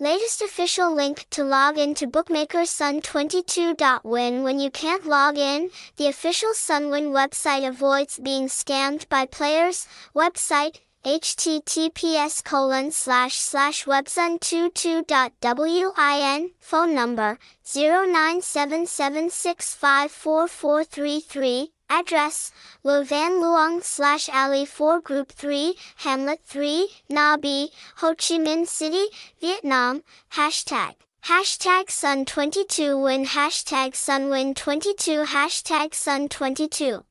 Latest official link to log in to bookmaker sun22.win when you can't log in. The official Sunwin website avoids being scammed by players. Website https colon slash slash websun22.win phone number 0977654433 Address, Le Van Luong slash Alley 4 Group 3, Hamlet 3, Nha Be, Ho Chi Minh City, Vietnam, Hashtag. Hashtag Sun22 Win Hashtag Sunwin22 Hashtag Sun22